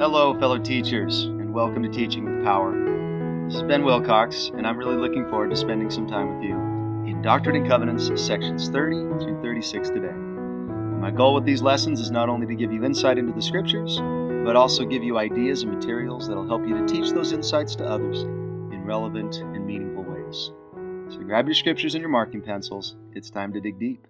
Hello, fellow teachers, and welcome to Teaching with Power. This is Ben Wilcox, and I'm really looking forward to spending some time with you in Doctrine and Covenants, sections 30 through 36 today. My goal with these lessons is not only to give you insight into the scriptures, but also give you ideas and materials that'll help you to teach those insights to others in relevant and meaningful ways. So grab your scriptures and your marking pencils. It's time to dig deep.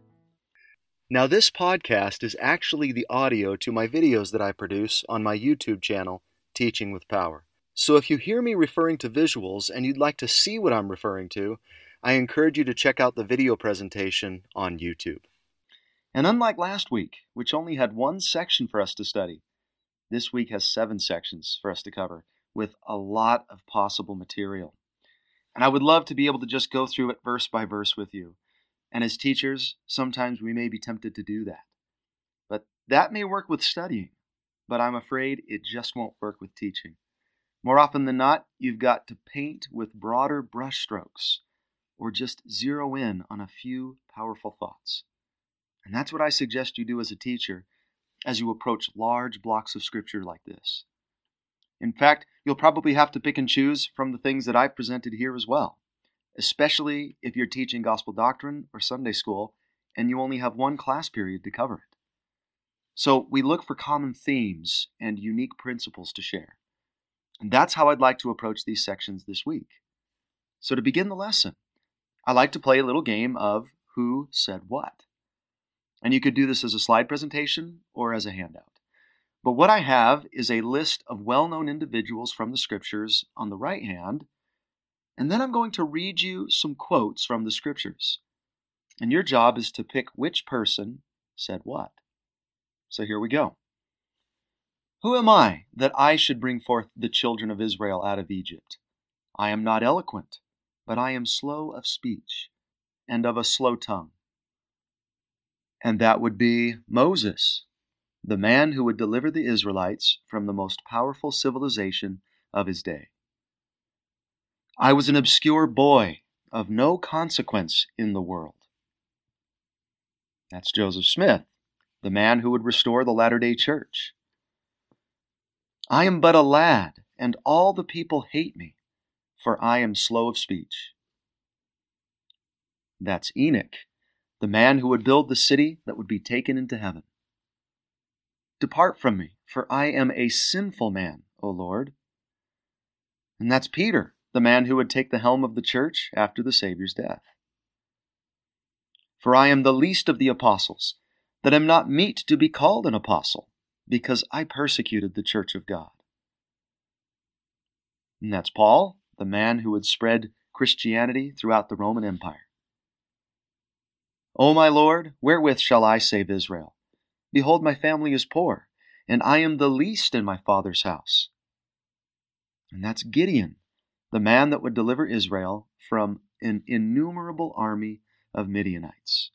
Now, this podcast is actually the audio to my videos that I produce on my YouTube channel, Teaching with Power. So if you hear me referring to visuals and you'd like to see what I'm referring to, I encourage you to check out the video presentation on YouTube. And unlike last week, which only had one section for us to study, this week has seven sections for us to cover with a lot of possible material. And I would love to be able to just go through it verse by verse with you and as teachers, sometimes we may be tempted to do that. But that may work with studying, but I'm afraid it just won't work with teaching. More often than not, you've got to paint with broader brushstrokes or just zero in on a few powerful thoughts. And that's what I suggest you do as a teacher as you approach large blocks of scripture like this. In fact, you'll probably have to pick and choose from the things that I've presented here as well especially if you're teaching gospel doctrine or Sunday school and you only have one class period to cover it. So we look for common themes and unique principles to share. And that's how I'd like to approach these sections this week. So to begin the lesson, I like to play a little game of who said what. And you could do this as a slide presentation or as a handout. But what I have is a list of well known individuals from the scriptures on the right hand and then I'm going to read you some quotes from the scriptures. And your job is to pick which person said what. So here we go. Who am I that I should bring forth the children of Israel out of Egypt? I am not eloquent, but I am slow of speech and of a slow tongue. And that would be Moses, the man who would deliver the Israelites from the most powerful civilization of his day. I was an obscure boy of no consequence in the world. That's Joseph Smith, the man who would restore the Latter day Church. I am but a lad, and all the people hate me, for I am slow of speech. That's Enoch, the man who would build the city that would be taken into heaven. Depart from me, for I am a sinful man, O Lord. And that's Peter, the man who would take the helm of the church after the Saviour's death. For I am the least of the apostles, that am not meet to be called an apostle, because I persecuted the church of God. And that's Paul, the man who would spread Christianity throughout the Roman Empire. O my Lord, wherewith shall I save Israel? Behold, my family is poor, and I am the least in my father's house. And that's Gideon, the man that would deliver Israel from an innumerable army of Midianites.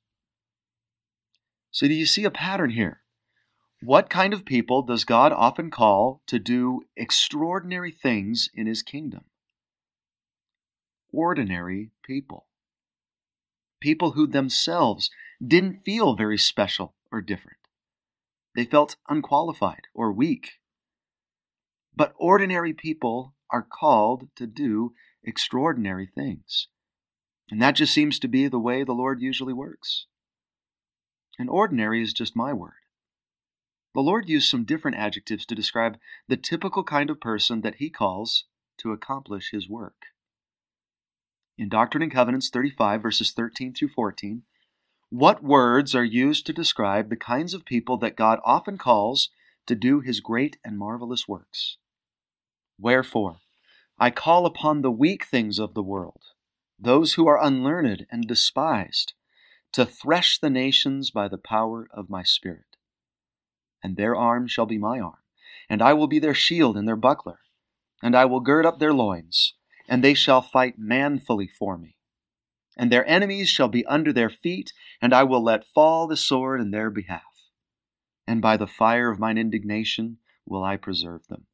So, do you see a pattern here? What kind of people does God often call to do extraordinary things in his kingdom? Ordinary people. People who themselves didn't feel very special or different. They felt unqualified or weak. But ordinary people are called to do extraordinary things. And that just seems to be the way the Lord usually works. And ordinary is just my word. The Lord used some different adjectives to describe the typical kind of person that He calls to accomplish His work. In Doctrine and Covenants 35, verses 13 through 14, what words are used to describe the kinds of people that God often calls to do His great and marvelous works? Wherefore, I call upon the weak things of the world, those who are unlearned and despised, to thresh the nations by the power of my Spirit. And their arm shall be my arm, and I will be their shield and their buckler, and I will gird up their loins, and they shall fight manfully for me. And their enemies shall be under their feet, and I will let fall the sword in their behalf. And by the fire of mine indignation will I preserve them.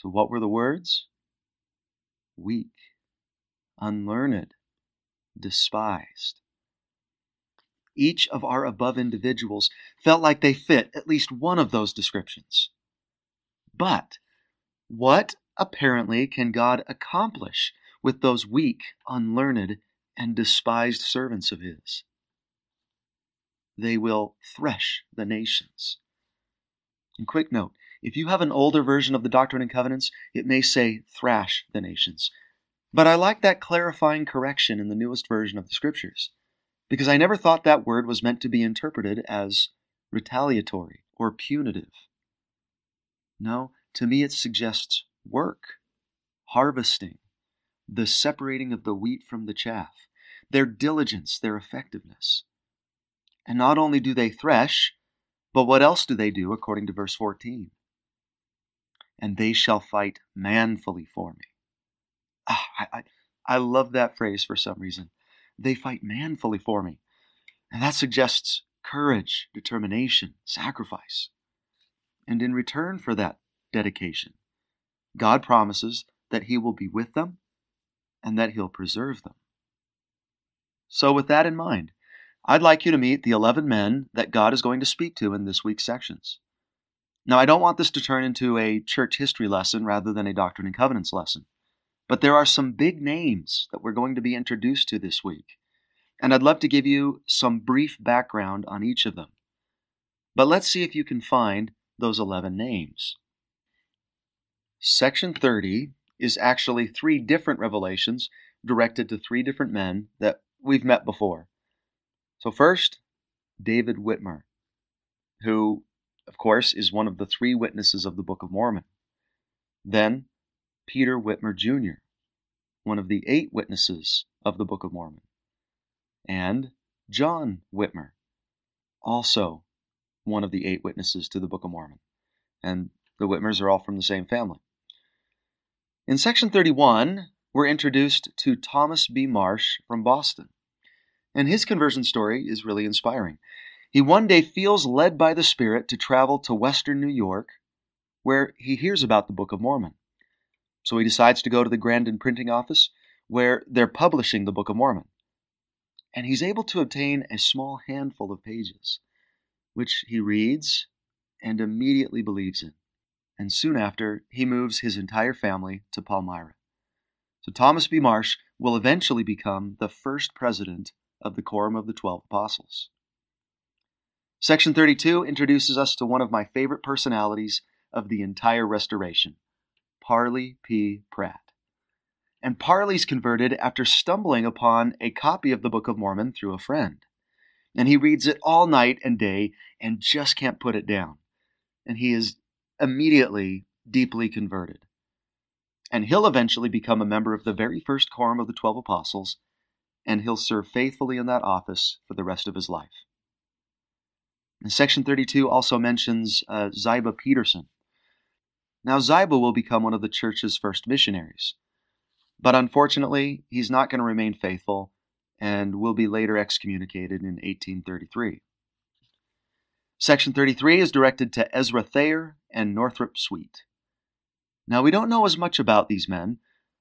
So, what were the words? Weak, unlearned, despised. Each of our above individuals felt like they fit at least one of those descriptions. But what apparently can God accomplish with those weak, unlearned, and despised servants of his? They will thresh the nations. And quick note if you have an older version of the Doctrine and Covenants, it may say thrash the nations. But I like that clarifying correction in the newest version of the Scriptures, because I never thought that word was meant to be interpreted as retaliatory or punitive. No, to me it suggests work, harvesting, the separating of the wheat from the chaff, their diligence, their effectiveness. And not only do they thresh, but what else do they do according to verse 14? And they shall fight manfully for me. Ah, I, I, I love that phrase for some reason. They fight manfully for me. And that suggests courage, determination, sacrifice. And in return for that dedication, God promises that He will be with them and that He'll preserve them. So, with that in mind, I'd like you to meet the 11 men that God is going to speak to in this week's sections. Now, I don't want this to turn into a church history lesson rather than a Doctrine and Covenants lesson, but there are some big names that we're going to be introduced to this week, and I'd love to give you some brief background on each of them. But let's see if you can find those 11 names. Section 30 is actually three different revelations directed to three different men that we've met before. So, first, David Whitmer, who, of course, is one of the three witnesses of the Book of Mormon. Then, Peter Whitmer Jr., one of the eight witnesses of the Book of Mormon. And John Whitmer, also one of the eight witnesses to the Book of Mormon. And the Whitmers are all from the same family. In section 31, we're introduced to Thomas B. Marsh from Boston. And his conversion story is really inspiring. He one day feels led by the Spirit to travel to western New York, where he hears about the Book of Mormon. So he decides to go to the Grandin printing office, where they're publishing the Book of Mormon. And he's able to obtain a small handful of pages, which he reads and immediately believes in. And soon after, he moves his entire family to Palmyra. So Thomas B. Marsh will eventually become the first president of the Quorum of the Twelve Apostles. Section 32 introduces us to one of my favorite personalities of the entire restoration, Parley P. Pratt. And Parley's converted after stumbling upon a copy of the Book of Mormon through a friend. And he reads it all night and day and just can't put it down. And he is immediately deeply converted. And he'll eventually become a member of the very first quorum of the Twelve Apostles and he'll serve faithfully in that office for the rest of his life. And section 32 also mentions uh, Ziba Peterson. Now, Ziba will become one of the church's first missionaries, but unfortunately, he's not going to remain faithful and will be later excommunicated in 1833. Section 33 is directed to Ezra Thayer and Northrop Sweet. Now, we don't know as much about these men,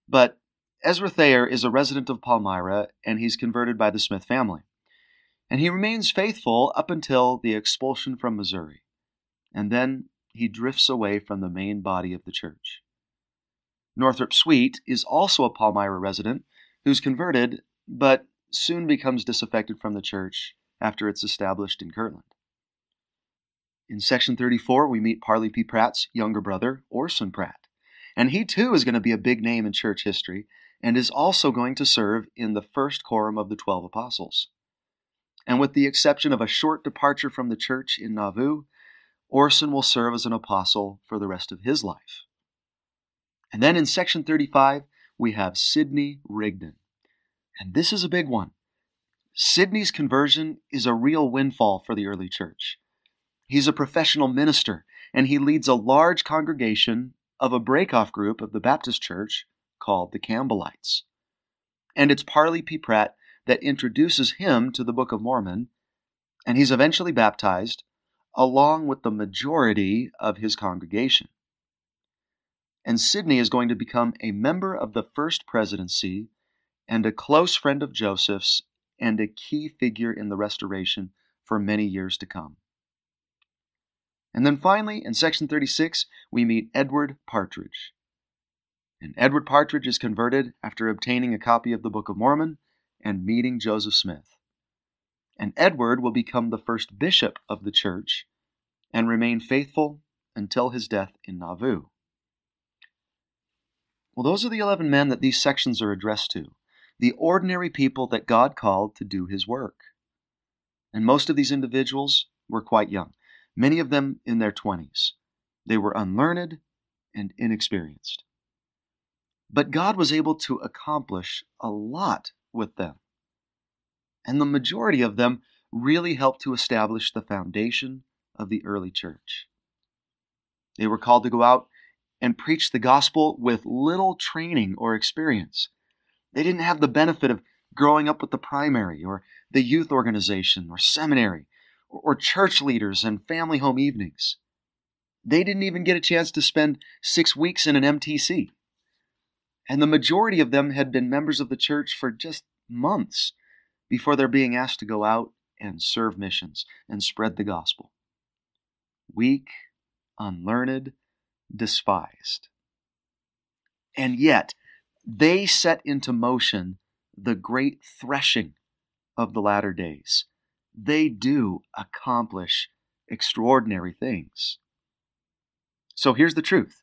but Ezra Thayer is a resident of Palmyra and he's converted by the Smith family. And he remains faithful up until the expulsion from Missouri. And then he drifts away from the main body of the church. Northrop Sweet is also a Palmyra resident who's converted, but soon becomes disaffected from the church after it's established in Kirtland. In section 34, we meet Parley P. Pratt's younger brother, Orson Pratt. And he too is going to be a big name in church history and is also going to serve in the first quorum of the Twelve Apostles. And with the exception of a short departure from the church in Nauvoo, Orson will serve as an apostle for the rest of his life. And then in section 35, we have Sidney Rigdon. And this is a big one. Sidney's conversion is a real windfall for the early church. He's a professional minister, and he leads a large congregation of a breakoff group of the Baptist Church called the Campbellites. And it's Parley P. Pratt that introduces him to the Book of Mormon, and he's eventually baptized along with the majority of his congregation. And Sidney is going to become a member of the First Presidency and a close friend of Joseph's and a key figure in the restoration for many years to come. And then finally, in section 36, we meet Edward Partridge. And Edward Partridge is converted after obtaining a copy of the Book of Mormon and meeting Joseph Smith. And Edward will become the first bishop of the church and remain faithful until his death in Nauvoo. Well, those are the 11 men that these sections are addressed to, the ordinary people that God called to do his work. And most of these individuals were quite young, many of them in their 20s. They were unlearned and inexperienced. But God was able to accomplish a lot with them. And the majority of them really helped to establish the foundation of the early church. They were called to go out and preach the gospel with little training or experience. They didn't have the benefit of growing up with the primary or the youth organization or seminary or church leaders and family home evenings. They didn't even get a chance to spend six weeks in an MTC and the majority of them had been members of the church for just months before they're being asked to go out and serve missions and spread the gospel. Weak, unlearned, despised. And yet, they set into motion the great threshing of the latter days. They do accomplish extraordinary things. So here's the truth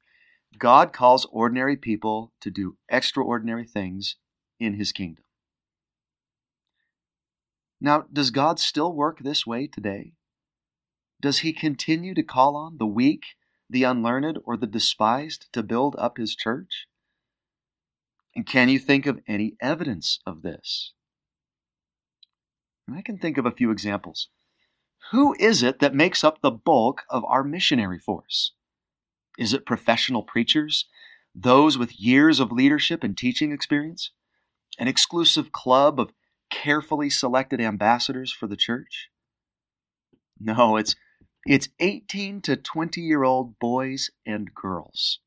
God calls ordinary people to do extraordinary things in his kingdom. Now, does God still work this way today? Does he continue to call on the weak, the unlearned, or the despised to build up his church? And can you think of any evidence of this? And I can think of a few examples. Who is it that makes up the bulk of our missionary force? Is it professional preachers? Those with years of leadership and teaching experience? An exclusive club of carefully selected ambassadors for the church? No, it's it's 18 to 20 year old boys and girls.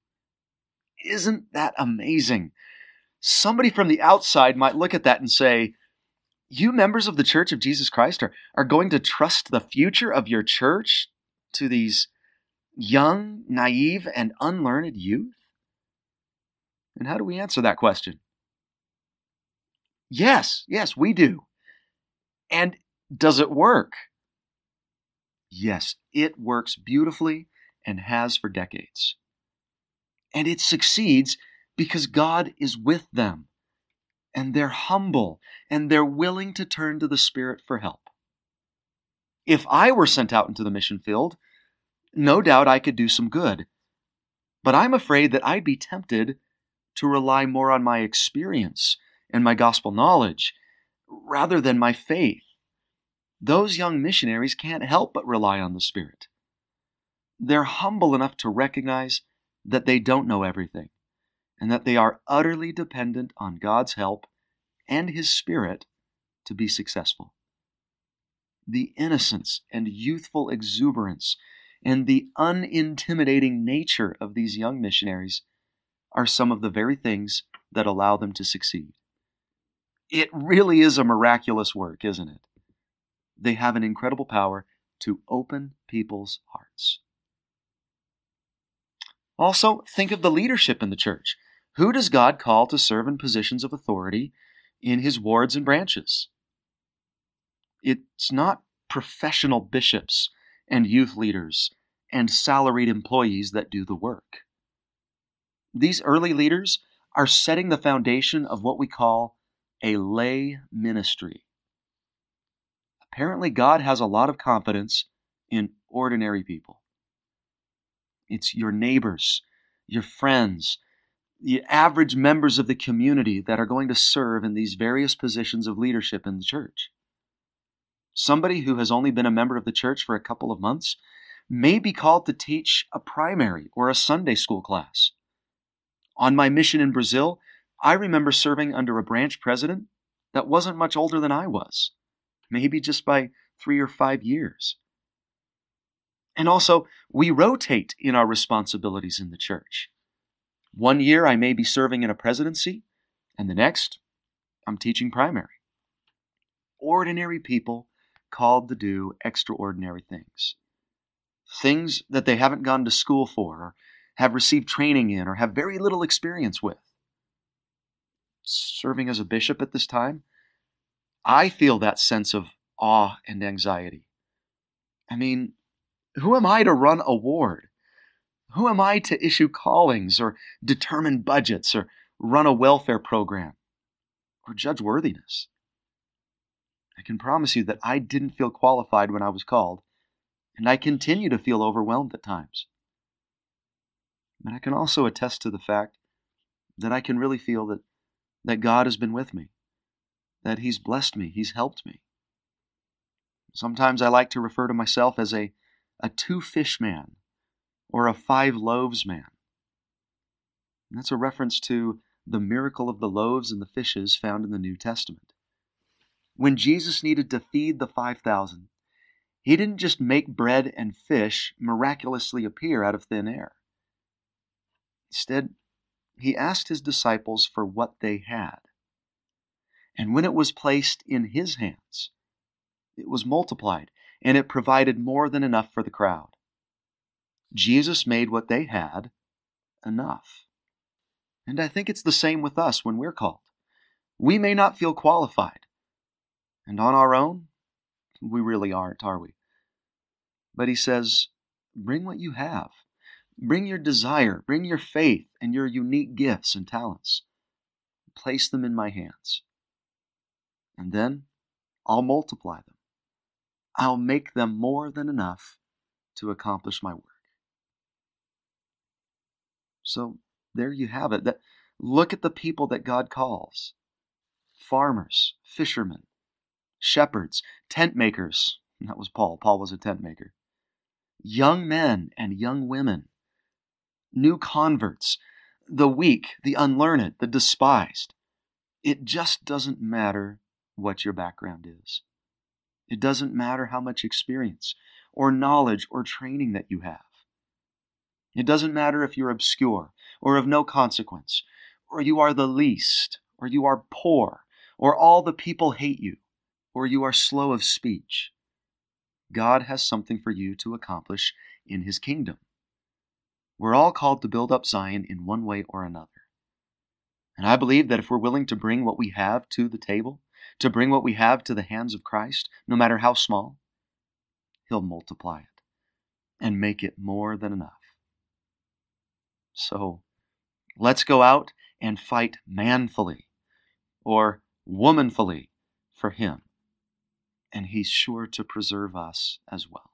Isn't that amazing? Somebody from the outside might look at that and say, You members of the Church of Jesus Christ are, are going to trust the future of your church to these young, naive, and unlearned youth? And how do we answer that question? Yes, yes, we do. And does it work? Yes, it works beautifully and has for decades. And it succeeds because God is with them, and they're humble, and they're willing to turn to the Spirit for help. If I were sent out into the mission field, no doubt I could do some good. But I'm afraid that I'd be tempted to rely more on my experience and my gospel knowledge rather than my faith. Those young missionaries can't help but rely on the Spirit. They're humble enough to recognize that they don't know everything and that they are utterly dependent on God's help and His Spirit to be successful. The innocence and youthful exuberance and the unintimidating nature of these young missionaries are some of the very things that allow them to succeed. It really is a miraculous work, isn't it? They have an incredible power to open people's hearts. Also, think of the leadership in the church. Who does God call to serve in positions of authority in his wards and branches? It's not professional bishops and youth leaders and salaried employees that do the work. These early leaders are setting the foundation of what we call a lay ministry. Apparently, God has a lot of confidence in ordinary people. It's your neighbors, your friends, the average members of the community that are going to serve in these various positions of leadership in the church. Somebody who has only been a member of the church for a couple of months may be called to teach a primary or a Sunday school class. On my mission in Brazil, I remember serving under a branch president that wasn't much older than I was, maybe just by three or five years. And also, we rotate in our responsibilities in the church. One year I may be serving in a presidency, and the next I'm teaching primary. Ordinary people called to do extraordinary things. things that they haven't gone to school for, or have received training in, or have very little experience with. Serving as a bishop at this time, I feel that sense of awe and anxiety. I mean, who am I to run a ward? Who am I to issue callings or determine budgets or run a welfare program or judge worthiness? I can promise you that I didn't feel qualified when I was called, and I continue to feel overwhelmed at times. But I can also attest to the fact that I can really feel that, that God has been with me, that He's blessed me, He's helped me. Sometimes I like to refer to myself as a, a two fish man or a five loaves man. And that's a reference to the miracle of the loaves and the fishes found in the New Testament. When Jesus needed to feed the 5,000, he didn't just make bread and fish miraculously appear out of thin air. Instead, he asked his disciples for what they had. And when it was placed in his hands, it was multiplied, and it provided more than enough for the crowd. Jesus made what they had enough. And I think it's the same with us when we're called. We may not feel qualified. And on our own, we really aren't, are we? But he says, bring what you have. Bring your desire, bring your faith and your unique gifts and talents. Place them in my hands. And then I'll multiply them. I'll make them more than enough to accomplish my work. So there you have it. That look at the people that God calls. Farmers, fishermen, shepherds, tent makers. That was Paul. Paul was a tent maker. Young men and young women, new converts, the weak, the unlearned, the despised. It just doesn't matter what your background is. It doesn't matter how much experience or knowledge or training that you have. It doesn't matter if you're obscure or of no consequence, or you are the least, or you are poor, or all the people hate you, or you are slow of speech. God has something for you to accomplish in His kingdom. We're all called to build up Zion in one way or another. And I believe that if we're willing to bring what we have to the table, to bring what we have to the hands of Christ, no matter how small, He'll multiply it and make it more than enough. So let's go out and fight manfully or womanfully for Him. And He's sure to preserve us as well.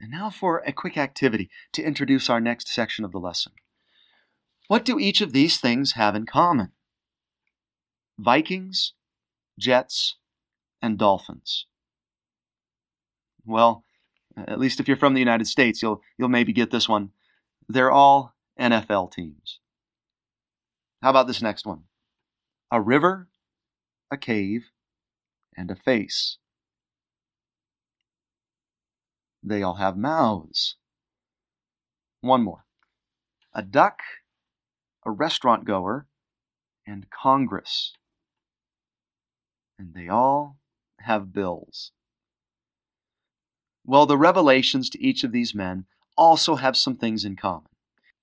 And now for a quick activity to introduce our next section of the lesson. What do each of these things have in common? Vikings, Jets, and Dolphins. Well, at least if you're from the United States, you'll you'll maybe get this one. They're all NFL teams. How about this next one? A river, a cave, and a face. They all have mouths. One more. A duck, a restaurant goer, and Congress. And they all have bills. Well, the revelations to each of these men also have some things in common,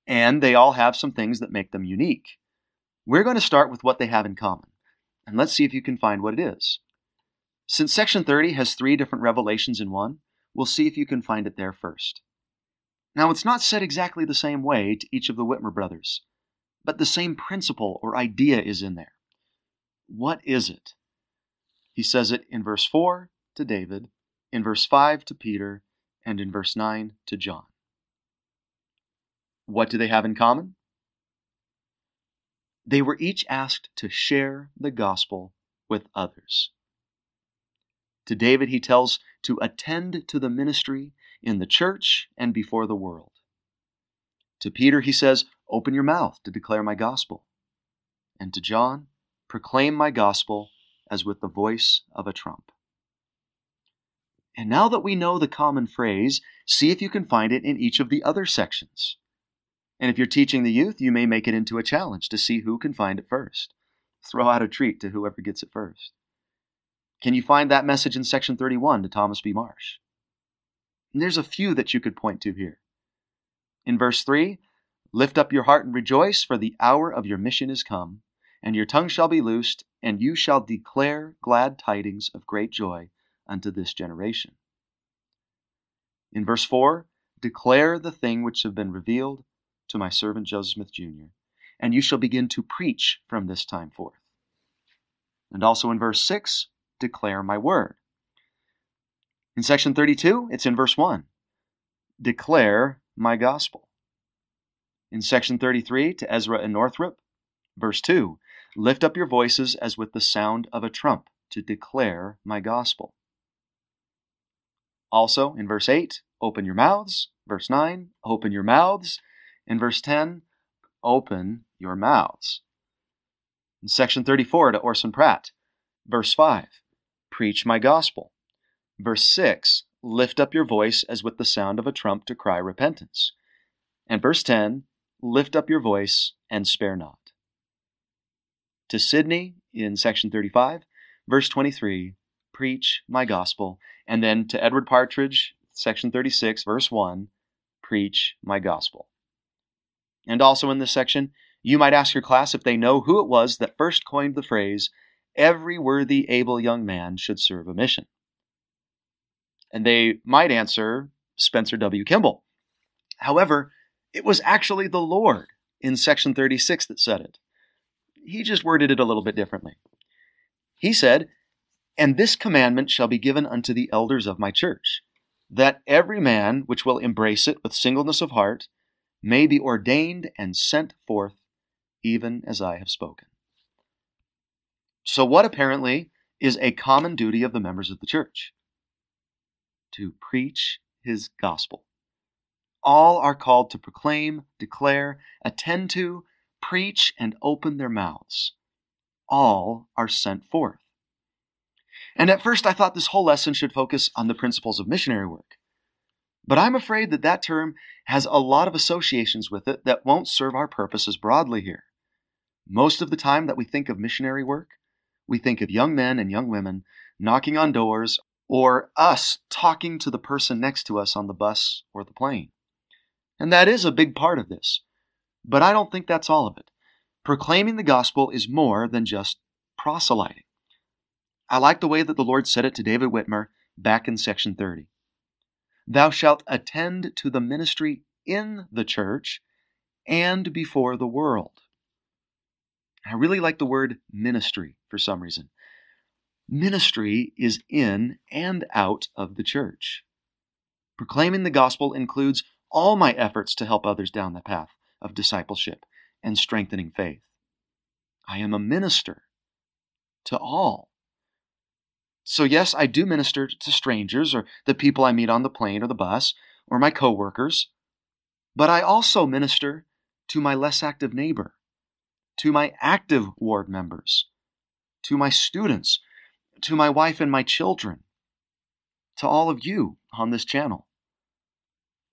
and they all have some things that make them unique. We're going to start with what they have in common, and let's see if you can find what it is. Since section 30 has three different revelations in one, we'll see if you can find it there first. Now, it's not said exactly the same way to each of the Whitmer brothers, but the same principle or idea is in there. What is it? He says it in verse 4 to David, in verse 5 to Peter, and in verse 9 to John. What do they have in common? They were each asked to share the gospel with others. To David, he tells to attend to the ministry in the church and before the world. To Peter, he says, Open your mouth to declare my gospel. And to John, proclaim my gospel as with the voice of a trump. And now that we know the common phrase, see if you can find it in each of the other sections. And if you're teaching the youth, you may make it into a challenge to see who can find it first. Throw out a treat to whoever gets it first. Can you find that message in section 31 to Thomas B. Marsh? And there's a few that you could point to here. In verse 3, lift up your heart and rejoice, for the hour of your mission is come, and your tongue shall be loosed, and you shall declare glad tidings of great joy unto this generation. In verse 4, declare the thing which have been revealed to my servant Joseph Smith Jr., and you shall begin to preach from this time forth. And also in verse 6, declare my word. In section 32, it's in verse 1 declare my gospel. In section 33, to Ezra and Northrop, verse 2 lift up your voices as with the sound of a trump to declare my gospel. Also, in verse 8, open your mouths. Verse 9, open your mouths. In verse 10, open your mouths. In section 34 to Orson Pratt, verse 5, preach my gospel. Verse 6, lift up your voice as with the sound of a trump to cry repentance. And verse 10, lift up your voice and spare not. To Sidney in section 35, verse 23, preach my gospel. And then to Edward Partridge, section 36, verse 1, preach my gospel. And also in this section, you might ask your class if they know who it was that first coined the phrase, every worthy, able young man should serve a mission. And they might answer Spencer W. Kimball. However, it was actually the Lord in section 36 that said it. He just worded it a little bit differently. He said, And this commandment shall be given unto the elders of my church, that every man which will embrace it with singleness of heart may be ordained and sent forth, even as I have spoken. So, what apparently is a common duty of the members of the church? To preach his gospel. All are called to proclaim, declare, attend to, preach, and open their mouths. All are sent forth. And at first, I thought this whole lesson should focus on the principles of missionary work. But I'm afraid that that term has a lot of associations with it that won't serve our purposes broadly here. Most of the time that we think of missionary work, we think of young men and young women knocking on doors or us talking to the person next to us on the bus or the plane. And that is a big part of this. But I don't think that's all of it. Proclaiming the gospel is more than just proselyting. I like the way that the Lord said it to David Whitmer back in section 30. Thou shalt attend to the ministry in the church and before the world. I really like the word ministry for some reason. Ministry is in and out of the church. Proclaiming the gospel includes all my efforts to help others down the path of discipleship and strengthening faith. I am a minister to all. So, yes, I do minister to strangers or the people I meet on the plane or the bus or my coworkers, but I also minister to my less active neighbor, to my active ward members, to my students, to my wife and my children, to all of you on this channel.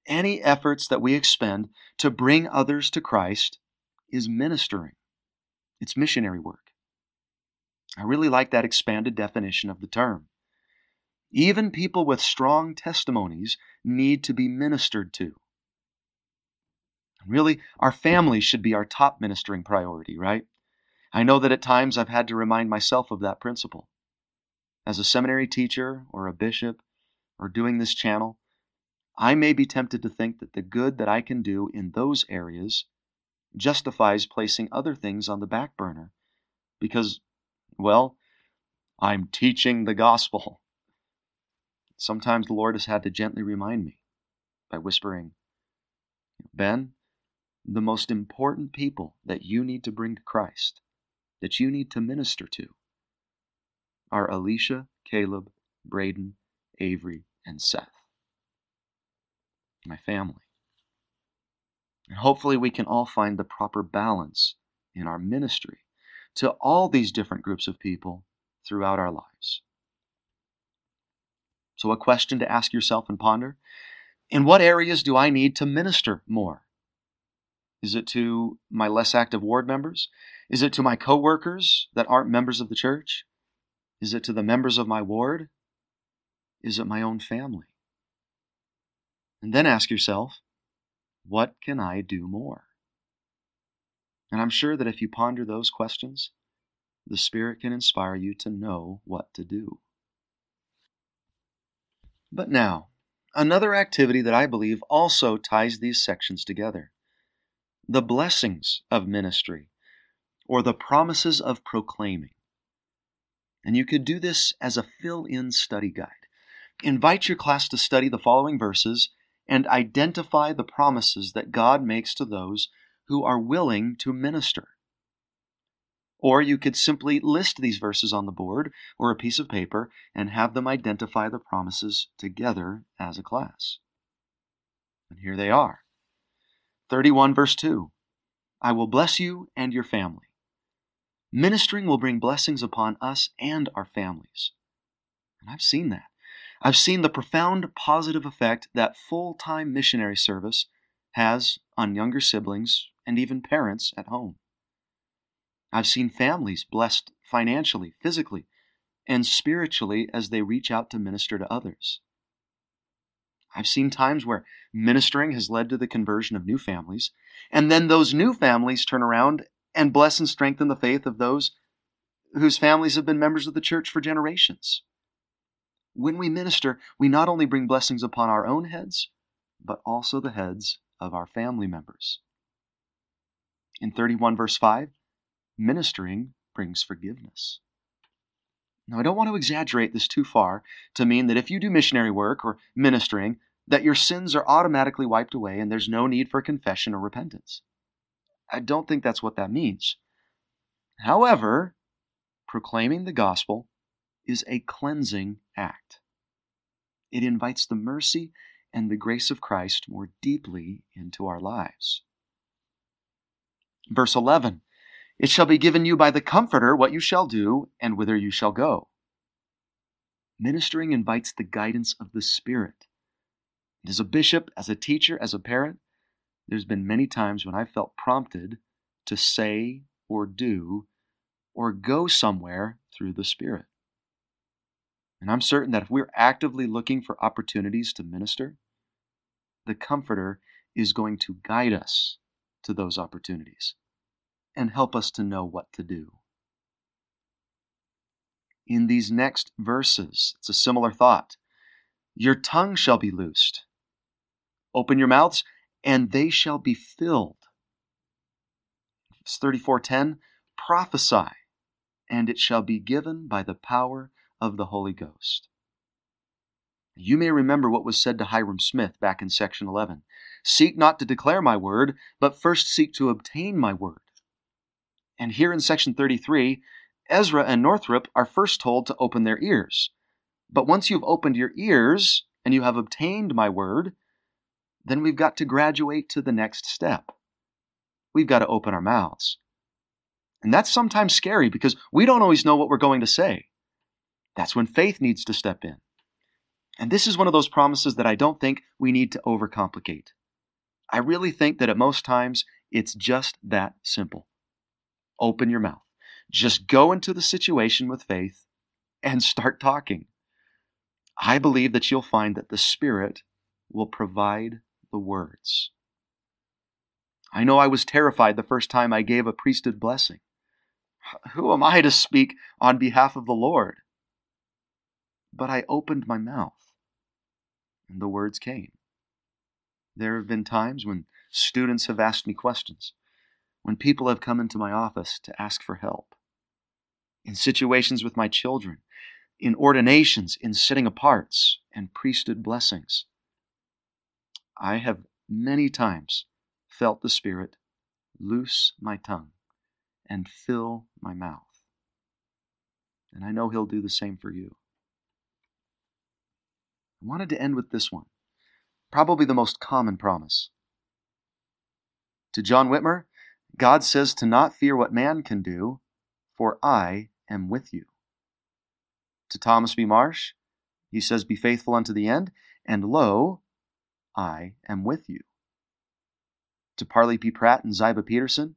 Any efforts that we expend to bring others to Christ is ministering. It's missionary work. I really like that expanded definition of the term. Even people with strong testimonies need to be ministered to. Really, our family should be our top ministering priority, right? I know that at times I've had to remind myself of that principle. As a seminary teacher or a bishop or doing this channel, I may be tempted to think that the good that I can do in those areas justifies placing other things on the back burner because well, I'm teaching the gospel. Sometimes the Lord has had to gently remind me by whispering, Ben, the most important people that you need to bring to Christ, that you need to minister to, are Alicia, Caleb, Braden, Avery, and Seth. My family. And hopefully, we can all find the proper balance in our ministry to all these different groups of people throughout our lives. So, a question to ask yourself and ponder In what areas do I need to minister more? Is it to my less active ward members? Is it to my coworkers that aren't members of the church? Is it to the members of my ward? Is it my own family? And then ask yourself, what can I do more? And I'm sure that if you ponder those questions, the Spirit can inspire you to know what to do. But now, another activity that I believe also ties these sections together the blessings of ministry, or the promises of proclaiming. And you could do this as a fill in study guide. Invite your class to study the following verses and identify the promises that God makes to those who are willing to minister. Or you could simply list these verses on the board or a piece of paper and have them identify the promises together as a class. And here they are 31 verse 2 I will bless you and your family. Ministering will bring blessings upon us and our families. And I've seen that. I've seen the profound positive effect that full time missionary service has on younger siblings and even parents at home. I've seen families blessed financially, physically, and spiritually as they reach out to minister to others. I've seen times where ministering has led to the conversion of new families, and then those new families turn around and bless and strengthen the faith of those whose families have been members of the church for generations. When we minister, we not only bring blessings upon our own heads, but also the heads of our family members. In 31 verse 5, ministering brings forgiveness. Now, I don't want to exaggerate this too far to mean that if you do missionary work or ministering, that your sins are automatically wiped away and there's no need for confession or repentance. I don't think that's what that means. However, proclaiming the gospel is a cleansing act. It invites the mercy and the grace of Christ more deeply into our lives. Verse 11 it shall be given you by the Comforter what you shall do and whither you shall go. Ministering invites the guidance of the Spirit. As a bishop, as a teacher, as a parent, there's been many times when I felt prompted to say or do or go somewhere through the Spirit. And I'm certain that if we're actively looking for opportunities to minister, the Comforter is going to guide us to those opportunities and help us to know what to do. In these next verses, it's a similar thought. Your tongue shall be loosed. Open your mouths, and they shall be filled. It's 34:10, prophesy, and it shall be given by the power of the Holy Ghost. You may remember what was said to Hyrum Smith back in section 11. Seek not to declare my word, but first seek to obtain my word. And here in section 33, Ezra and Northrop are first told to open their ears. But once you've opened your ears and you have obtained my word, then we've got to graduate to the next step. We've got to open our mouths. And that's sometimes scary because we don't always know what we're going to say. That's when faith needs to step in. And this is one of those promises that I don't think we need to overcomplicate. I really think that at most times it's just that simple open your mouth. Just go into the situation with faith and start talking. I believe that you'll find that the Spirit will provide the words. I know I was terrified the first time I gave a priesthood blessing. Who am I to speak on behalf of the Lord? But I opened my mouth, and the words came. There have been times when students have asked me questions when people have come into my office to ask for help, in situations with my children, in ordinations, in setting aparts, and priesthood blessings. I have many times felt the Spirit loose my tongue and fill my mouth. And I know He'll do the same for you. I wanted to end with this one, probably the most common promise. To John Whitmer, God says to not fear what man can do, for I am with you. To Thomas B. Marsh, he says, Be faithful unto the end, and lo, I am with you. To Parley P. Pratt and Ziba Peterson,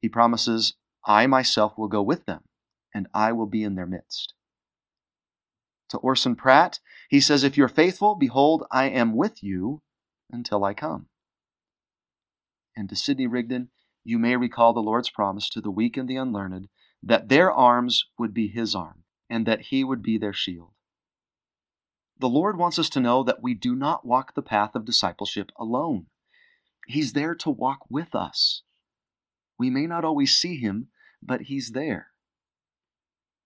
he promises, I myself will go with them, and I will be in their midst. To Orson Pratt, he says, If you're faithful, behold, I am with you until I come. And to Sidney Rigdon, you may recall the Lord's promise to the weak and the unlearned that their arms would be his arm and that he would be their shield. The Lord wants us to know that we do not walk the path of discipleship alone. He's there to walk with us. We may not always see him, but he's there.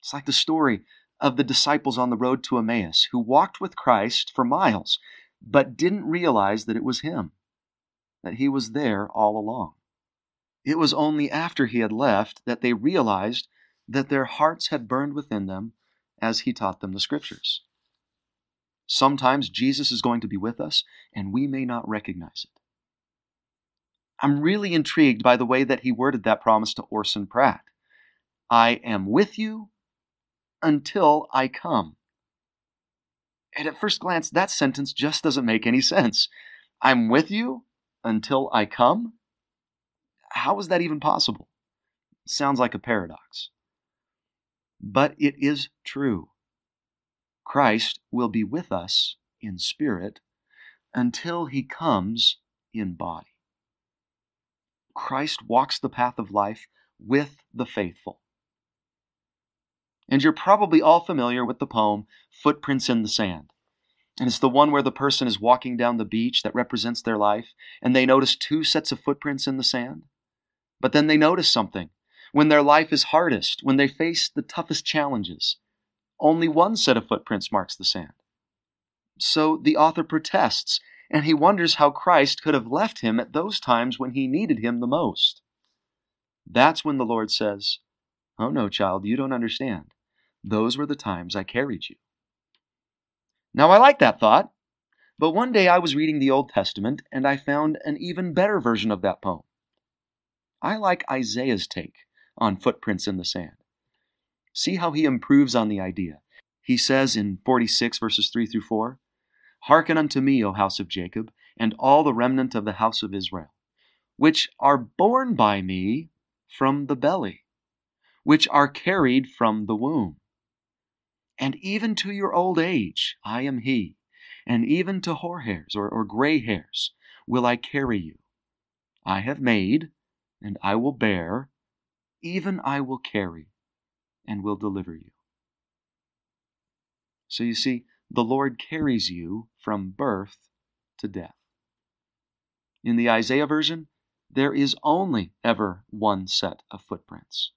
It's like the story of the disciples on the road to Emmaus who walked with Christ for miles, but didn't realize that it was him, that he was there all along. It was only after he had left that they realized that their hearts had burned within them as he taught them the scriptures. Sometimes Jesus is going to be with us, and we may not recognize it. I'm really intrigued by the way that he worded that promise to Orson Pratt. I am with you until I come. And at first glance, that sentence just doesn't make any sense. I'm with you until I come? How is that even possible? Sounds like a paradox. But it is true. Christ will be with us in spirit until he comes in body. Christ walks the path of life with the faithful. And you're probably all familiar with the poem Footprints in the Sand. And it's the one where the person is walking down the beach that represents their life, and they notice two sets of footprints in the sand. But then they notice something. When their life is hardest, when they face the toughest challenges, only one set of footprints marks the sand. So the author protests, and he wonders how Christ could have left him at those times when he needed him the most. That's when the Lord says, Oh no, child, you don't understand. Those were the times I carried you. Now, I like that thought, but one day I was reading the Old Testament and I found an even better version of that poem. I like Isaiah's take on footprints in the sand. See how he improves on the idea. He says in 46 verses 3 through 4 Hearken unto me, O house of Jacob, and all the remnant of the house of Israel, which are born by me from the belly, which are carried from the womb. And even to your old age I am he, and even to hoar hairs or, or gray hairs will I carry you. I have made, and I will bear, even I will carry, and will deliver you. So you see, the Lord carries you from birth to death. In the Isaiah version, there is only ever one set of footprints.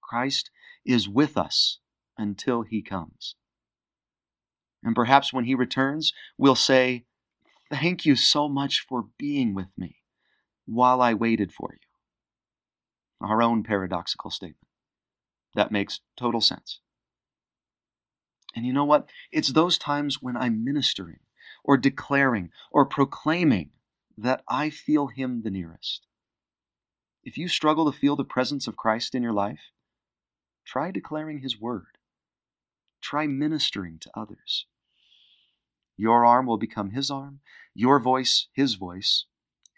Christ is with us until he comes. And perhaps when he returns, we'll say, Thank you so much for being with me while I waited for you. Our own paradoxical statement. That makes total sense. And you know what? It's those times when I'm ministering or declaring or proclaiming that I feel Him the nearest. If you struggle to feel the presence of Christ in your life, try declaring His word. Try ministering to others. Your arm will become his arm, your voice his voice,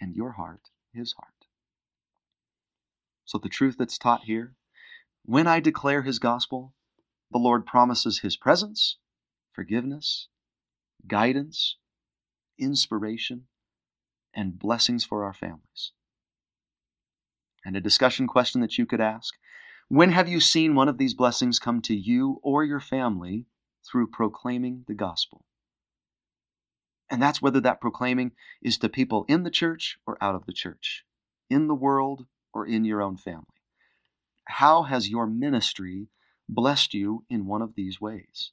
and your heart his heart. So, the truth that's taught here when I declare his gospel, the Lord promises his presence, forgiveness, guidance, inspiration, and blessings for our families. And a discussion question that you could ask when have you seen one of these blessings come to you or your family through proclaiming the gospel? And that's whether that proclaiming is to people in the church or out of the church, in the world or in your own family. How has your ministry blessed you in one of these ways?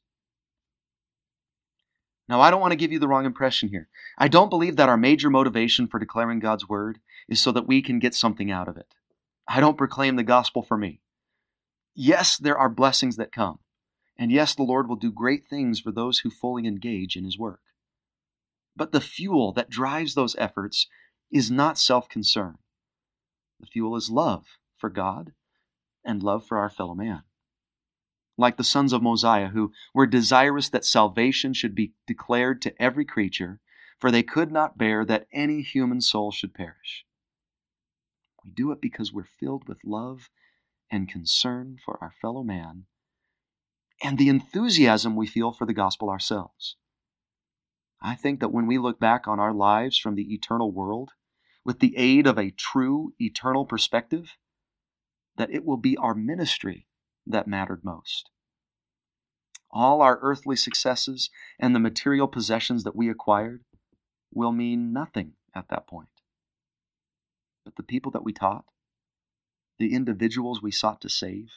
Now, I don't want to give you the wrong impression here. I don't believe that our major motivation for declaring God's word is so that we can get something out of it. I don't proclaim the gospel for me. Yes, there are blessings that come. And yes, the Lord will do great things for those who fully engage in His work. But the fuel that drives those efforts is not self concern. The fuel is love for God and love for our fellow man. Like the sons of Mosiah, who were desirous that salvation should be declared to every creature, for they could not bear that any human soul should perish. We do it because we're filled with love and concern for our fellow man, and the enthusiasm we feel for the gospel ourselves. I think that when we look back on our lives from the eternal world, with the aid of a true eternal perspective, that it will be our ministry that mattered most. All our earthly successes and the material possessions that we acquired will mean nothing at that point. But the people that we taught, the individuals we sought to save,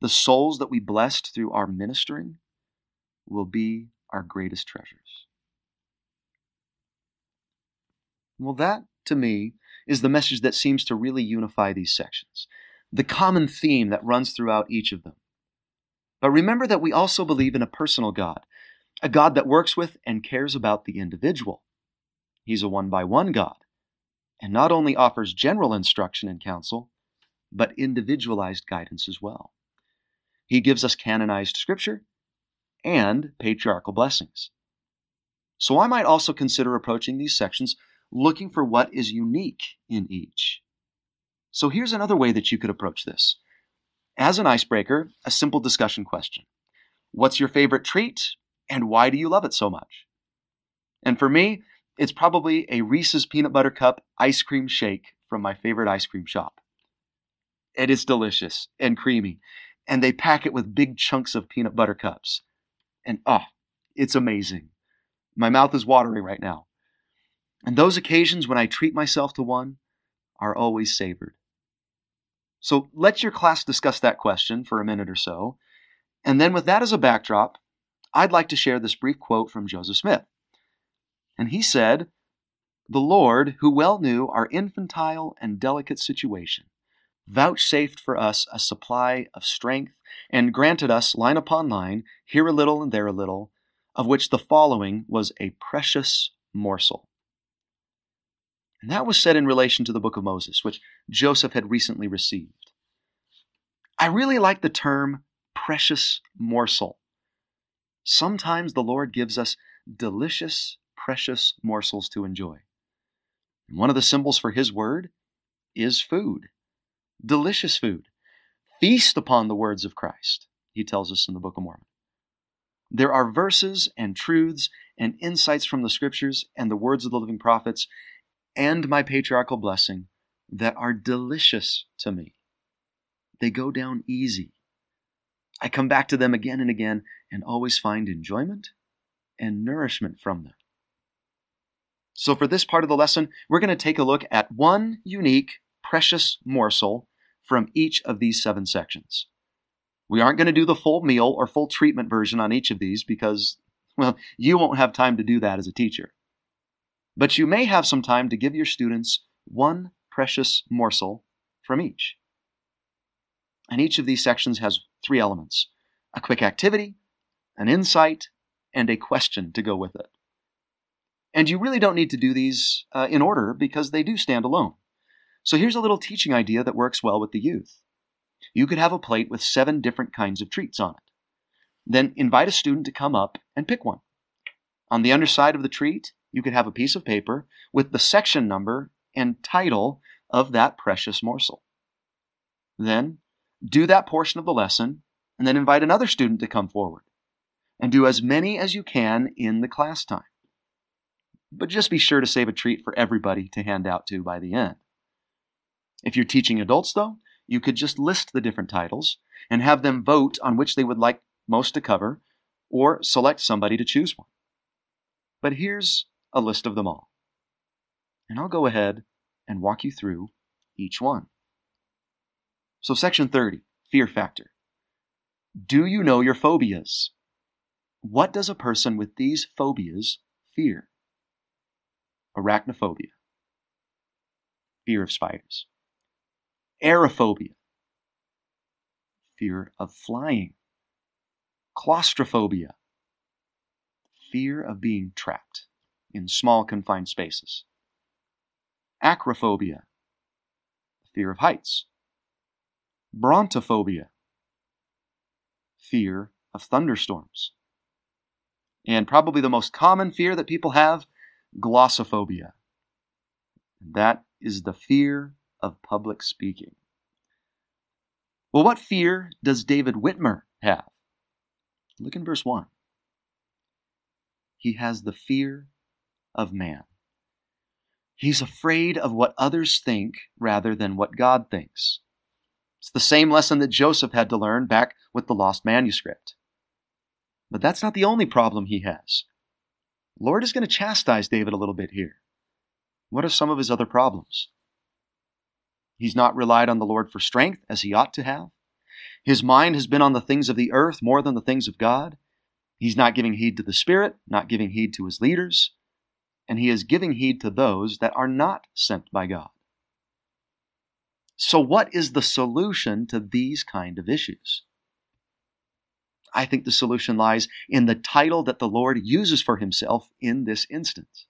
the souls that we blessed through our ministering will be our greatest treasures. Well, that to me is the message that seems to really unify these sections, the common theme that runs throughout each of them. But remember that we also believe in a personal God, a God that works with and cares about the individual. He's a one by one God, and not only offers general instruction and counsel, but individualized guidance as well. He gives us canonized scripture and patriarchal blessings. So I might also consider approaching these sections looking for what is unique in each. So here's another way that you could approach this. As an icebreaker, a simple discussion question What's your favorite treat, and why do you love it so much? And for me, it's probably a Reese's Peanut Butter Cup ice cream shake from my favorite ice cream shop. It is delicious and creamy, and they pack it with big chunks of peanut butter cups. And oh, it's amazing. My mouth is watering right now. And those occasions when I treat myself to one are always savored. So let your class discuss that question for a minute or so. And then, with that as a backdrop, I'd like to share this brief quote from Joseph Smith. And he said, The Lord, who well knew our infantile and delicate situation, vouchsafed for us a supply of strength, and granted us, line upon line, here a little and there a little, of which the following was a precious morsel. And that was said in relation to the book of Moses, which Joseph had recently received. I really like the term precious morsel. Sometimes the Lord gives us delicious, precious morsels to enjoy. And one of the symbols for His word is food delicious food. Feast upon the words of Christ, he tells us in the Book of Mormon. There are verses and truths and insights from the scriptures and the words of the living prophets and my patriarchal blessing that are delicious to me. They go down easy. I come back to them again and again and always find enjoyment and nourishment from them. So, for this part of the lesson, we're going to take a look at one unique, precious morsel from each of these seven sections. We aren't going to do the full meal or full treatment version on each of these because, well, you won't have time to do that as a teacher. But you may have some time to give your students one precious morsel from each. And each of these sections has three elements a quick activity, an insight, and a question to go with it. And you really don't need to do these uh, in order because they do stand alone. So here's a little teaching idea that works well with the youth. You could have a plate with seven different kinds of treats on it. Then invite a student to come up and pick one. On the underside of the treat, you could have a piece of paper with the section number and title of that precious morsel. Then do that portion of the lesson and then invite another student to come forward and do as many as you can in the class time. But just be sure to save a treat for everybody to hand out to by the end. If you're teaching adults, though, you could just list the different titles and have them vote on which they would like most to cover, or select somebody to choose one. But here's a list of them all. And I'll go ahead and walk you through each one. So, section 30 Fear Factor. Do you know your phobias? What does a person with these phobias fear? Arachnophobia, fear of spiders aerophobia, fear of flying, claustrophobia, fear of being trapped in small confined spaces, acrophobia, fear of heights, brontophobia, fear of thunderstorms, and probably the most common fear that people have, glossophobia. That is the fear of public speaking. Well, what fear does David Whitmer have? Look in verse 1. He has the fear of man. He's afraid of what others think rather than what God thinks. It's the same lesson that Joseph had to learn back with the lost manuscript. But that's not the only problem he has. Lord is going to chastise David a little bit here. What are some of his other problems? He's not relied on the Lord for strength as he ought to have. His mind has been on the things of the earth more than the things of God. He's not giving heed to the Spirit, not giving heed to his leaders, and he is giving heed to those that are not sent by God. So, what is the solution to these kind of issues? I think the solution lies in the title that the Lord uses for himself in this instance.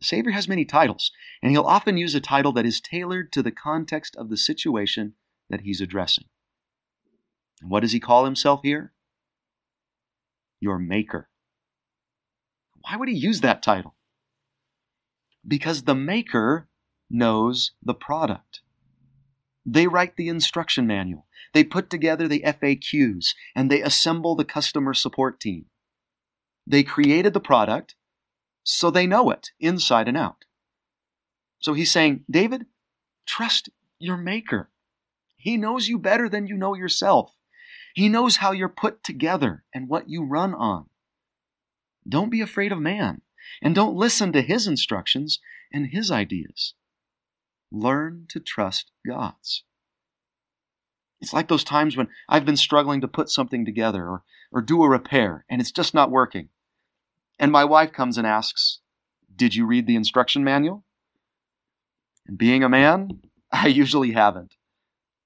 The Savior has many titles, and he'll often use a title that is tailored to the context of the situation that he's addressing. And what does he call himself here? Your Maker. Why would he use that title? Because the Maker knows the product. They write the instruction manual. They put together the FAQs and they assemble the customer support team. They created the product, so they know it inside and out. So he's saying, David, trust your maker. He knows you better than you know yourself. He knows how you're put together and what you run on. Don't be afraid of man, and don't listen to his instructions and his ideas. Learn to trust God's. It's like those times when I've been struggling to put something together or, or do a repair and it's just not working. And my wife comes and asks, Did you read the instruction manual? And being a man, I usually haven't.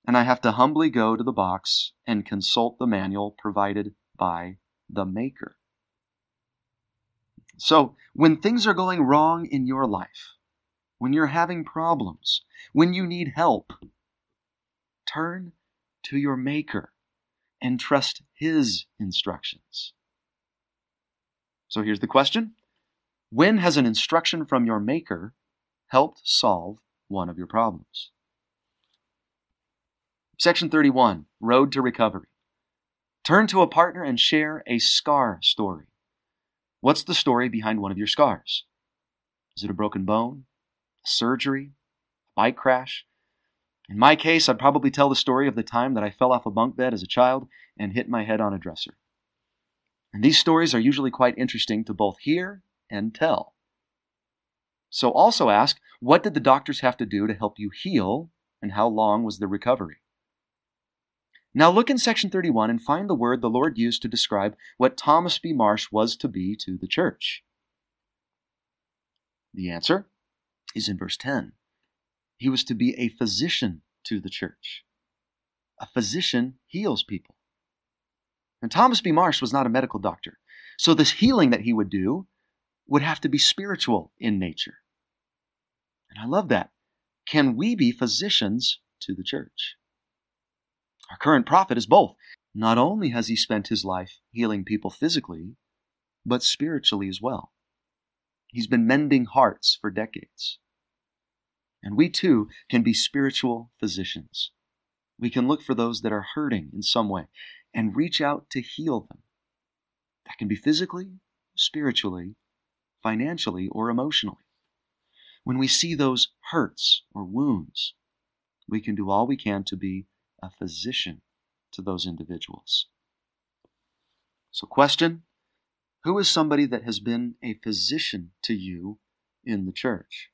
And I have to humbly go to the box and consult the manual provided by the Maker. So, when things are going wrong in your life, when you're having problems, when you need help, turn to your Maker and trust His instructions. So here's the question When has an instruction from your Maker helped solve one of your problems? Section 31 Road to Recovery. Turn to a partner and share a scar story. What's the story behind one of your scars? Is it a broken bone? A surgery? A bike crash? In my case, I'd probably tell the story of the time that I fell off a bunk bed as a child and hit my head on a dresser. And these stories are usually quite interesting to both hear and tell. So also ask, what did the doctors have to do to help you heal, and how long was the recovery? Now look in section 31 and find the word the Lord used to describe what Thomas B. Marsh was to be to the church. The answer is in verse 10. He was to be a physician to the church. A physician heals people. And Thomas B. Marsh was not a medical doctor. So this healing that he would do would have to be spiritual in nature. And I love that. Can we be physicians to the church? Our current prophet is both. Not only has he spent his life healing people physically, but spiritually as well. He's been mending hearts for decades. And we too can be spiritual physicians. We can look for those that are hurting in some way and reach out to heal them. That can be physically, spiritually, financially, or emotionally. When we see those hurts or wounds, we can do all we can to be a physician to those individuals. So, question Who is somebody that has been a physician to you in the church?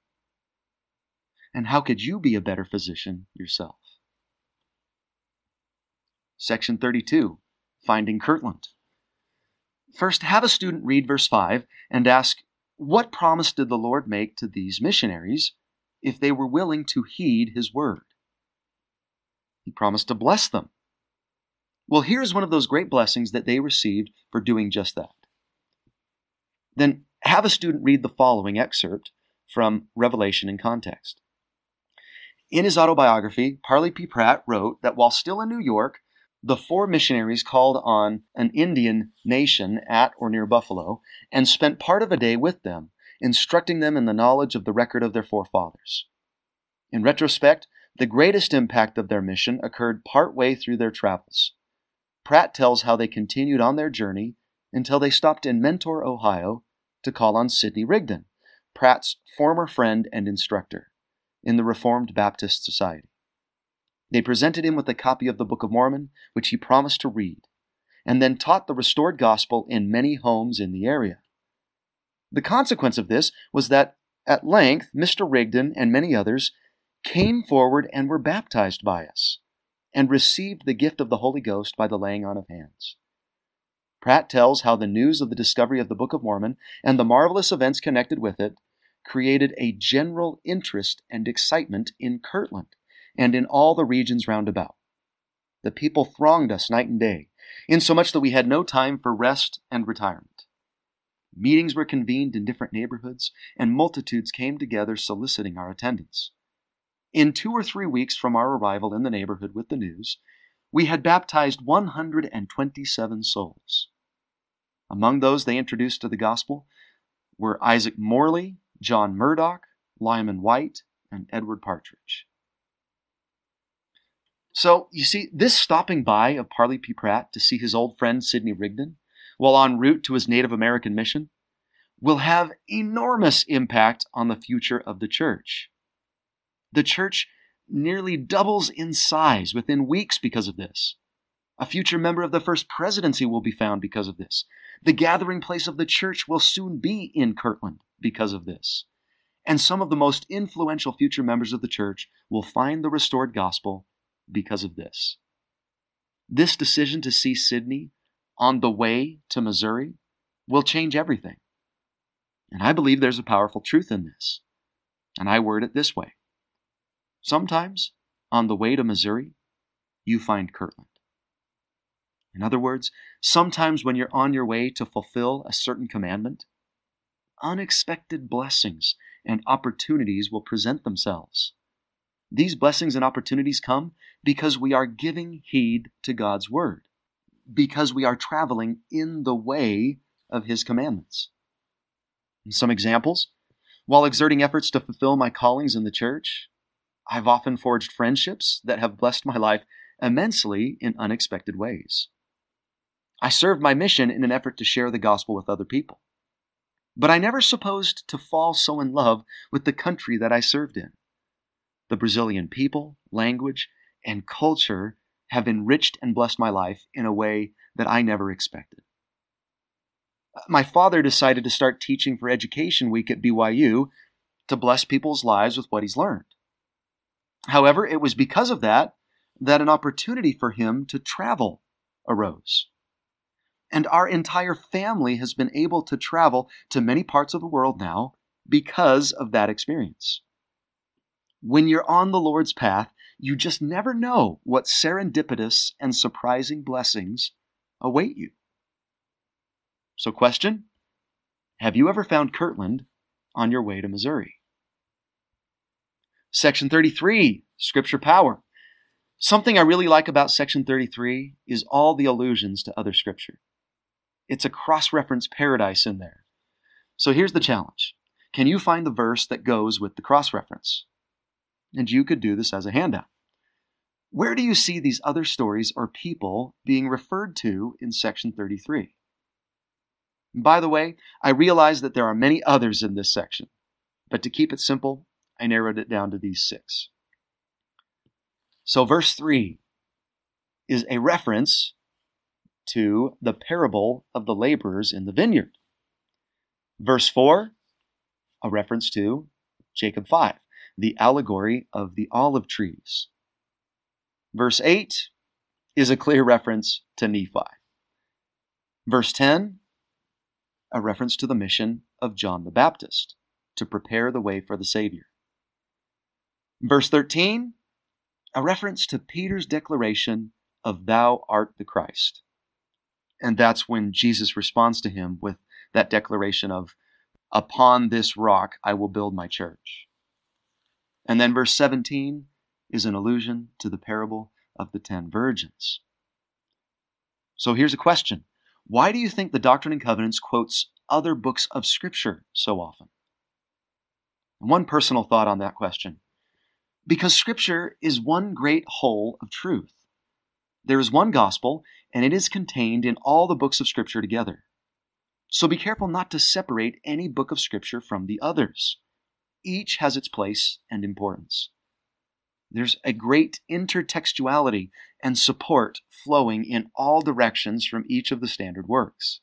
And how could you be a better physician yourself? Section 32 Finding Kirtland. First, have a student read verse 5 and ask, What promise did the Lord make to these missionaries if they were willing to heed his word? He promised to bless them. Well, here's one of those great blessings that they received for doing just that. Then have a student read the following excerpt from Revelation in context. In his autobiography, Parley P. Pratt wrote that while still in New York, the four missionaries called on an Indian nation at or near Buffalo and spent part of a day with them, instructing them in the knowledge of the record of their forefathers. In retrospect, the greatest impact of their mission occurred part way through their travels. Pratt tells how they continued on their journey until they stopped in Mentor, Ohio to call on Sidney Rigdon, Pratt's former friend and instructor in the Reformed Baptist Society. They presented him with a copy of the Book of Mormon, which he promised to read, and then taught the restored gospel in many homes in the area. The consequence of this was that at length Mr. Rigdon and many others came forward and were baptized by us and received the gift of the Holy Ghost by the laying on of hands. Pratt tells how the news of the discovery of the Book of Mormon and the marvelous events connected with it created a general interest and excitement in Kirtland and in all the regions round about. The people thronged us night and day, insomuch that we had no time for rest and retirement. Meetings were convened in different neighborhoods, and multitudes came together soliciting our attendance. In two or three weeks from our arrival in the neighborhood with the news, we had baptized 127 souls. Among those they introduced to the gospel were Isaac Morley, John Murdock, Lyman Wight, and Edward Partridge. So, you see, this stopping by of Parley P. Pratt to see his old friend Sidney Rigdon while en route to his Native American mission will have enormous impact on the future of the church. The church nearly doubles in size within weeks because of this. A future member of the First Presidency will be found because of this. The gathering place of the church will soon be in Kirtland because of this. And some of the most influential future members of the church will find the restored gospel because of this. This decision to see Sidney on the way to Missouri will change everything. And I believe there's a powerful truth in this. And I word it this way Sometimes, on the way to Missouri, you find Kirtland. In other words, sometimes when you're on your way to fulfill a certain commandment, unexpected blessings and opportunities will present themselves. These blessings and opportunities come because we are giving heed to God's word, because we are traveling in the way of His commandments. some examples while exerting efforts to fulfill my callings in the church, I've often forged friendships that have blessed my life immensely in unexpected ways. I served my mission in an effort to share the gospel with other people. But I never supposed to fall so in love with the country that I served in. The Brazilian people, language, and culture have enriched and blessed my life in a way that I never expected. Uh, my father decided to start teaching for Education Week at BYU to bless people's lives with what he's learned. However, it was because of that that an opportunity for him to travel arose. And our entire family has been able to travel to many parts of the world now because of that experience. When you're on the Lord's path, you just never know what serendipitous and surprising blessings await you. So, question Have you ever found Kirtland on your way to Missouri? Section 33, Scripture Power. Something I really like about Section 33 is all the allusions to other Scripture. It's a cross reference paradise in there. So here's the challenge Can you find the verse that goes with the cross reference? And you could do this as a handout. Where do you see these other stories or people being referred to in Section 33? And by the way, I realize that there are many others in this section, but to keep it simple, I narrowed it down to these six. So, verse 3 is a reference to the parable of the laborers in the vineyard. Verse 4, a reference to Jacob 5, the allegory of the olive trees. Verse 8 is a clear reference to Nephi. Verse 10, a reference to the mission of John the Baptist to prepare the way for the Savior. Verse 13, a reference to Peter's declaration of Thou art the Christ. And that's when Jesus responds to him with that declaration of, Upon this rock I will build my church. And then verse 17 is an allusion to the parable of the ten virgins. So here's a question Why do you think the Doctrine and Covenants quotes other books of Scripture so often? One personal thought on that question because Scripture is one great whole of truth. There is one gospel, and it is contained in all the books of Scripture together. So be careful not to separate any book of Scripture from the others. Each has its place and importance. There's a great intertextuality and support flowing in all directions from each of the standard works.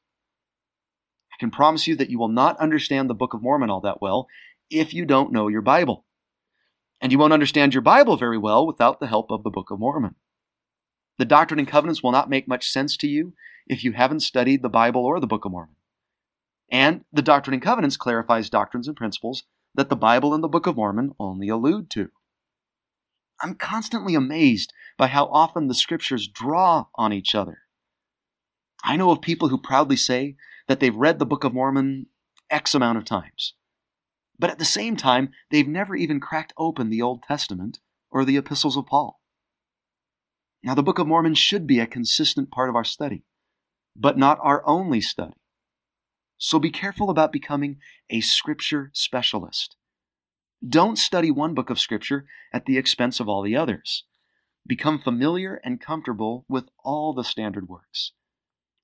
I can promise you that you will not understand the Book of Mormon all that well if you don't know your Bible. And you won't understand your Bible very well without the help of the Book of Mormon. The Doctrine and Covenants will not make much sense to you if you haven't studied the Bible or the Book of Mormon. And the Doctrine and Covenants clarifies doctrines and principles that the Bible and the Book of Mormon only allude to. I'm constantly amazed by how often the scriptures draw on each other. I know of people who proudly say that they've read the Book of Mormon X amount of times. But at the same time, they've never even cracked open the Old Testament or the epistles of Paul. Now, the Book of Mormon should be a consistent part of our study, but not our only study. So be careful about becoming a Scripture specialist. Don't study one book of Scripture at the expense of all the others. Become familiar and comfortable with all the standard works.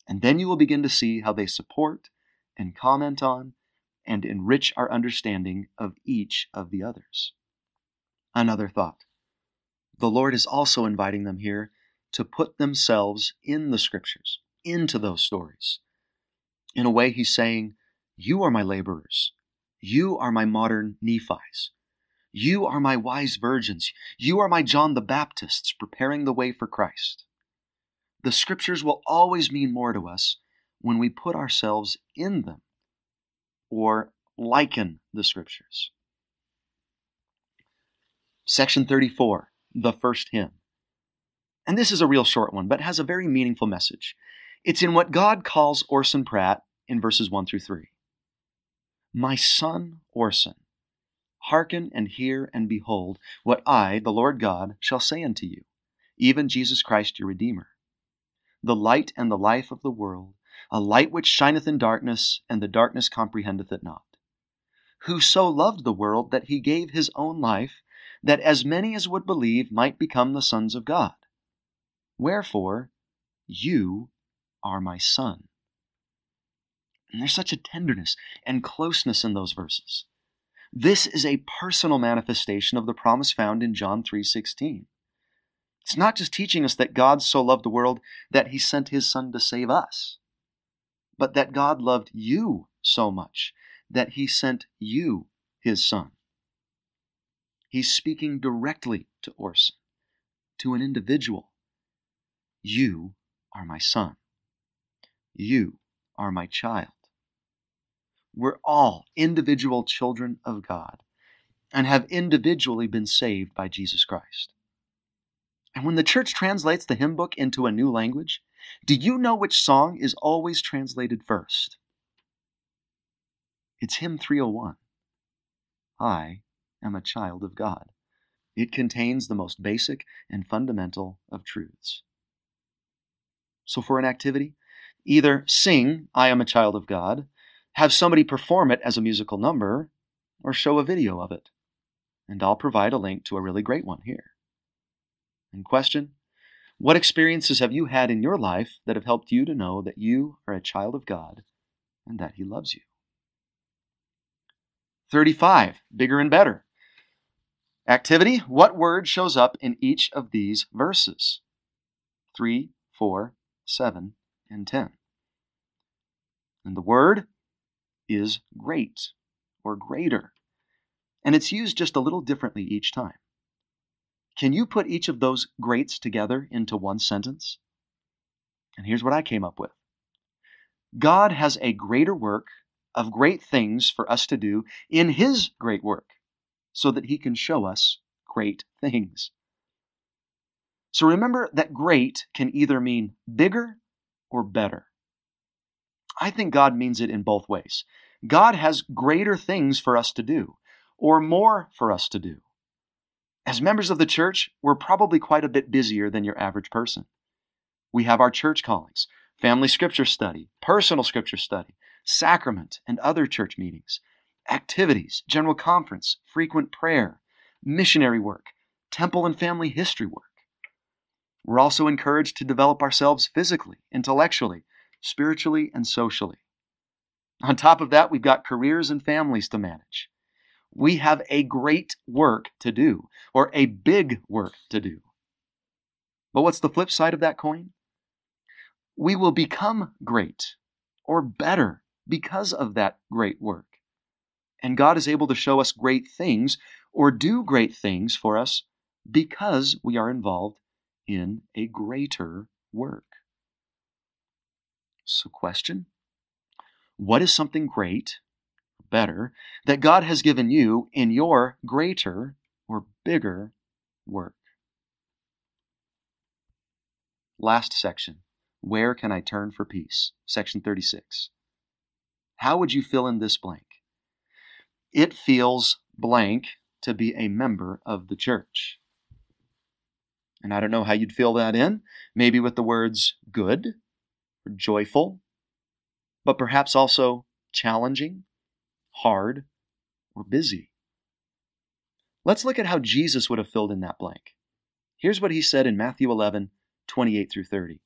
And then you will begin to see how they support and comment on and enrich our understanding of each of the others. Another thought. The Lord is also inviting them here to put themselves in the scriptures, into those stories. In a way, he's saying, You are my laborers. You are my modern Nephis. You are my wise virgins. You are my John the Baptists preparing the way for Christ. The scriptures will always mean more to us when we put ourselves in them or liken the scriptures. Section 34, the first hymn. And this is a real short one, but has a very meaningful message. It's in what God calls Orson Pratt in verses 1 through 3. My son Orson, hearken and hear and behold what I, the Lord God, shall say unto you, even Jesus Christ your Redeemer, the light and the life of the world, a light which shineth in darkness, and the darkness comprehendeth it not. Who so loved the world that he gave his own life, that as many as would believe might become the sons of God. Wherefore, you are my son. And there's such a tenderness and closeness in those verses. This is a personal manifestation of the promise found in John 3:16. It's not just teaching us that God so loved the world that he sent his son to save us but that God loved you so much that he sent you his son. He's speaking directly to Orson, to an individual. You are my son. You are my child. We're all individual children of God and have individually been saved by Jesus Christ. And when the church translates the hymn book into a new language, do you know which song is always translated first? It's hymn 301. I am a child of God. It contains the most basic and fundamental of truths. So, for an activity, either sing, I am a child of God, have somebody perform it as a musical number, or show a video of it. And I'll provide a link to a really great one here. And question What experiences have you had in your life that have helped you to know that you are a child of God and that He loves you? 35. Bigger and better. Activity What word shows up in each of these verses? 3, 4, 7, and 10. And the word is great or greater. And it's used just a little differently each time. Can you put each of those greats together into one sentence? And here's what I came up with God has a greater work of great things for us to do in His great work so that He can show us great things. So remember that great can either mean bigger or better. I think God means it in both ways. God has greater things for us to do, or more for us to do. As members of the church, we're probably quite a bit busier than your average person. We have our church callings, family scripture study, personal scripture study, sacrament, and other church meetings, activities, general conference, frequent prayer, missionary work, temple and family history work. We're also encouraged to develop ourselves physically, intellectually, spiritually, and socially. On top of that, we've got careers and families to manage. We have a great work to do, or a big work to do. But what's the flip side of that coin? We will become great or better because of that great work. And God is able to show us great things or do great things for us because we are involved in a greater work. So, question What is something great, better, that God has given you in your greater or bigger work? Last section Where can I turn for peace? Section 36. How would you fill in this blank? It feels blank to be a member of the church. And I don't know how you'd fill that in. Maybe with the words good or joyful, but perhaps also challenging, hard, or busy. Let's look at how Jesus would have filled in that blank. Here's what he said in Matthew 11, 28 through 30.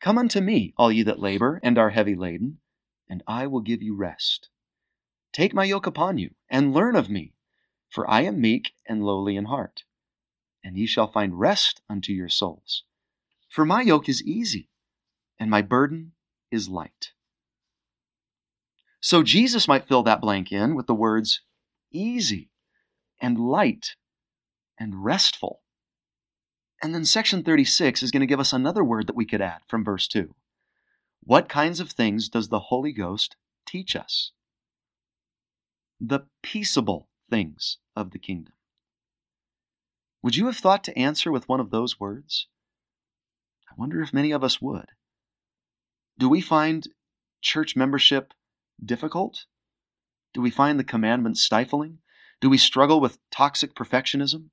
Come unto me, all ye that labor and are heavy laden, and I will give you rest. Take my yoke upon you, and learn of me, for I am meek and lowly in heart and ye shall find rest unto your souls. For my yoke is easy, and my burden is light. So Jesus might fill that blank in with the words easy and light and restful. And then section 36 is going to give us another word that we could add from verse 2. What kinds of things does the Holy Ghost teach us? The peaceable things of the kingdom. Would you have thought to answer with one of those words? I wonder if many of us would. Do we find church membership difficult? Do we find the commandments stifling? Do we struggle with toxic perfectionism?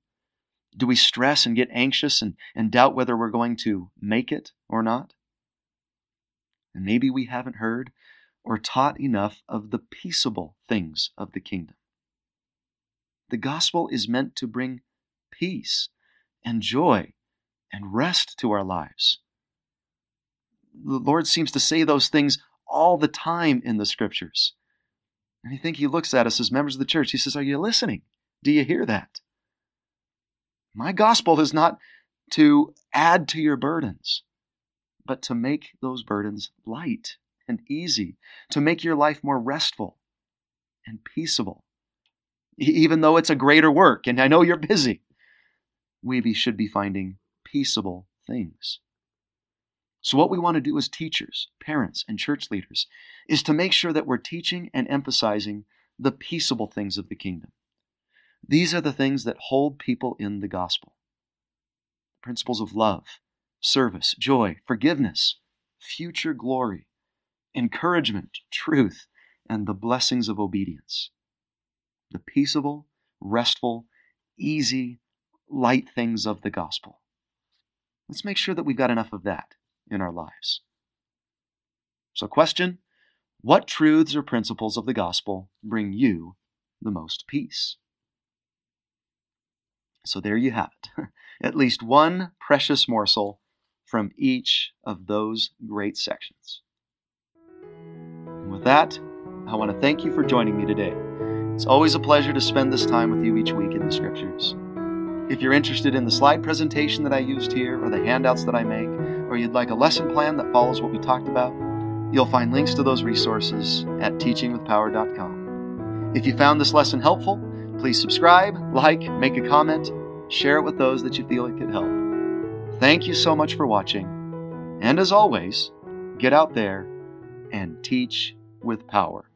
Do we stress and get anxious and, and doubt whether we're going to make it or not? And maybe we haven't heard or taught enough of the peaceable things of the kingdom. The gospel is meant to bring peace and joy and rest to our lives. The Lord seems to say those things all the time in the scriptures. And I think He looks at us as members of the church. He says, Are you listening? Do you hear that? My gospel is not to add to your burdens, but to make those burdens light and easy, to make your life more restful and peaceable, even though it's a greater work. And I know you're busy we should be finding peaceable things. So, what we want to do as teachers, parents, and church leaders is to make sure that we're teaching and emphasizing the peaceable things of the kingdom. These are the things that hold people in the gospel principles of love, service, joy, forgiveness, future glory, encouragement, truth, and the blessings of obedience. The peaceable, restful, easy, light things of the gospel. Let's make sure that we've got enough of that in our lives. So, question What truths or principles of the gospel bring you the most peace? So, there you have it. At least one precious morsel from each of those great sections. And with that, I want to thank you for joining me today. It's always a pleasure to spend this time with you each week in the Scriptures. If you're interested in the slide presentation that I used here, or the handouts that I make, or you'd like a lesson plan that follows what we talked about, you'll find links to those resources at teachingwithpower.com. If you found this lesson helpful, please subscribe, like, make a comment, share it with those that you feel it could help. Thank you so much for watching, and as always, get out there and teach with power.